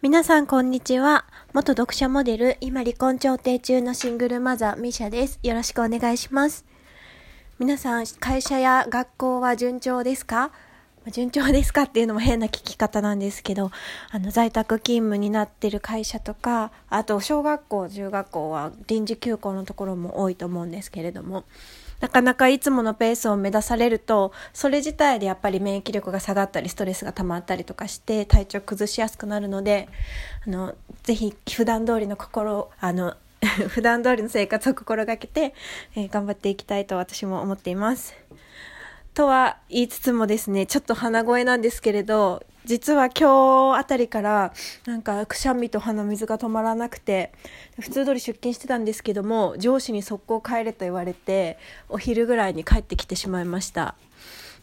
皆さんこんにちは。元読者モデル、今離婚調停中のシングルマザー、ミシャです。よろしくお願いします。皆さん、会社や学校は順調ですか？順調ですかっていうのも変な聞き方なんですけど、あの、在宅勤務になってる会社とか、あと、小学校、中学校は臨時休校のところも多いと思うんですけれども、なかなかいつものペースを目指されると、それ自体でやっぱり免疫力が下がったり、ストレスが溜まったりとかして、体調崩しやすくなるので、あの、ぜひ普段通りの心、あの、普段通りの生活を心がけて、えー、頑張っていきたいと私も思っています。とは言いつつもですね、ちょっと鼻声なんですけれど、実は今日あたりからなんかくしゃみと鼻水が止まらなくて普通通り出勤してたんですけども上司に速攻帰れと言われてお昼ぐらいに帰ってきてしまいました。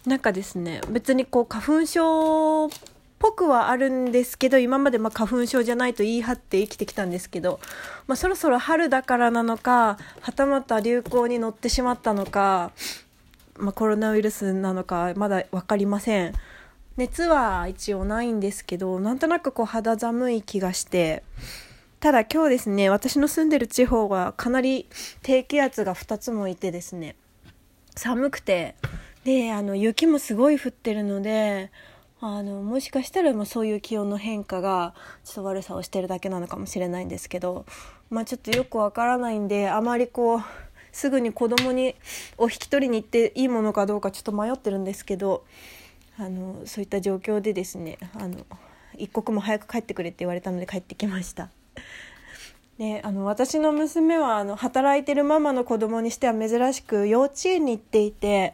なんかですね別にこう花粉症っぽくはあるんですけど今までま花粉症じゃないと言い張って生きてきたんですけど、まあ、そろそろ春だからなのかはたまた流行に乗ってしまったのか、まあ、コロナウイルスなのかまだ分かりません。熱は一応ないんですけどなんとなくこう肌寒い気がしてただ今日ですね私の住んでる地方はかなり低気圧が2つもいてですね寒くてであの雪もすごい降ってるのであのもしかしたらもそういう気温の変化がちょっと悪さをしてるだけなのかもしれないんですけどまあちょっとよくわからないんであまりこうすぐに子供にお引き取りに行っていいものかどうかちょっと迷ってるんですけどあのそういった状況でですねあの一刻も早く帰ってくれって言われたので帰ってきました。であの私の娘はあの働いてるママの子供にしては珍しく幼稚園に行っていて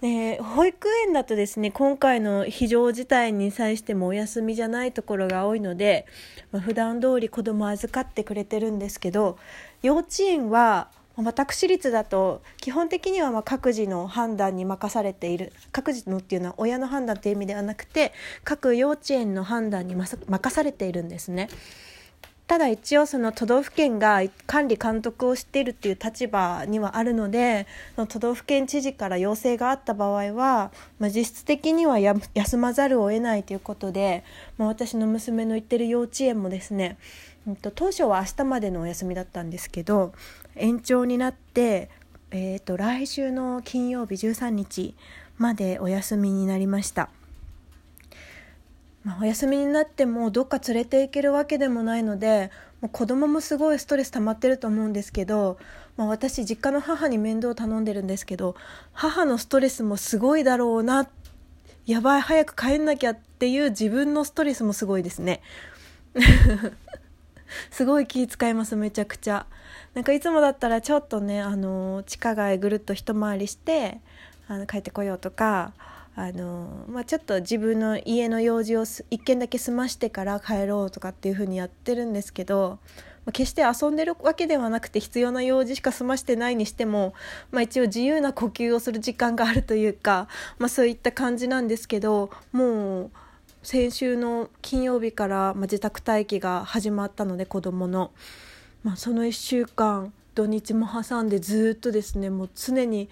で保育園だとですね今回の非常事態に際してもお休みじゃないところが多いので、まあ、普段通り子供預かってくれてるんですけど幼稚園は私立だと基本的にはま各自の判断に任されている各自のっていうのは親の判断という意味ではなくて各幼稚園の判断に任されているんですね。ただ一応その都道府県が管理監督をしているっていう立場にはあるので都道府県知事から要請があった場合は、まあ、実質的には休まざるを得ないということで、まあ、私の娘の行ってる幼稚園もですね、うん、と当初は明日までのお休みだったんですけど延長になって、えー、と来週の金曜日13日までお休みになりました。まあ、お休みになってもどっか連れて行けるわけでもないのでもう子供もすごいストレス溜まってると思うんですけど、まあ、私実家の母に面倒を頼んでるんですけど母のストレスもすごいだろうなやばい早く帰んなきゃっていう自分のストレスもすごいですね。すごい気遣いますめちゃくちゃ。なんかいつもだったらちょっとねあの地下街ぐるっと一回りしてあの帰ってこようとかあの、まあ、ちょっと自分の家の用事を一軒だけ済ましてから帰ろうとかっていう風にやってるんですけど、まあ、決して遊んでるわけではなくて必要な用事しか済ましてないにしても、まあ、一応自由な呼吸をする時間があるというか、まあ、そういった感じなんですけどもう先週の金曜日から、ま自宅待機が始まったので子どもの、まあ、その1週間土日も挟んでずっとですねもう常に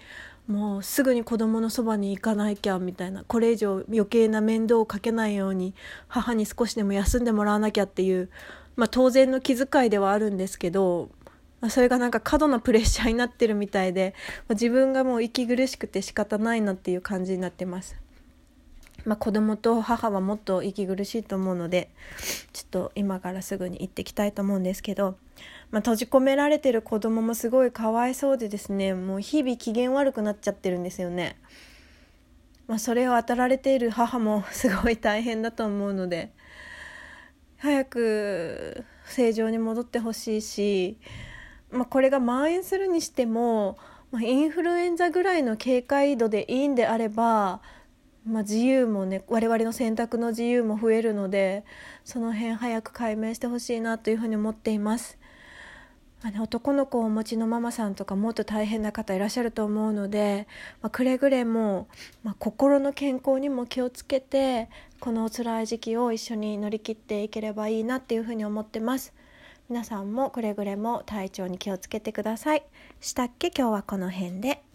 もうすぐに子供のそばに行かなきゃみたいなこれ以上余計な面倒をかけないように母に少しでも休んでもらわなきゃっていう、まあ、当然の気遣いではあるんですけど、それがなんか過度なプレッシャーになってるみたいで、自分がもう息苦しくて仕方ないなっていう感じになってます。まあ、子供と母はもっと息苦しいと思うのでちょっと今からすぐに行ってきたいと思うんですけど、まあ、閉じ込められてる子供もすごいかわいそうでですねもう日々機嫌悪くなっちゃってるんですよね。まあ、それを当たられている母もすごい大変だと思うので早く正常に戻ってほしいし、まあ、これが蔓延するにしても、ま、インフルエンザぐらいの警戒度でいいんであればまあ、自由もね我々の選択の自由も増えるのでその辺早く解明してほしいなというふうに思っています。あの男の子をお持ちのママさんとかもっと大変な方いらっしゃると思うので、まあ、くれぐれも、まあ、心の健康にも気をつけてこの辛い時期を一緒に乗り切っていければいいなっていうふうに思ってます。皆さんもくれぐれも体調に気をつけてください。したっけ？今日はこの辺で。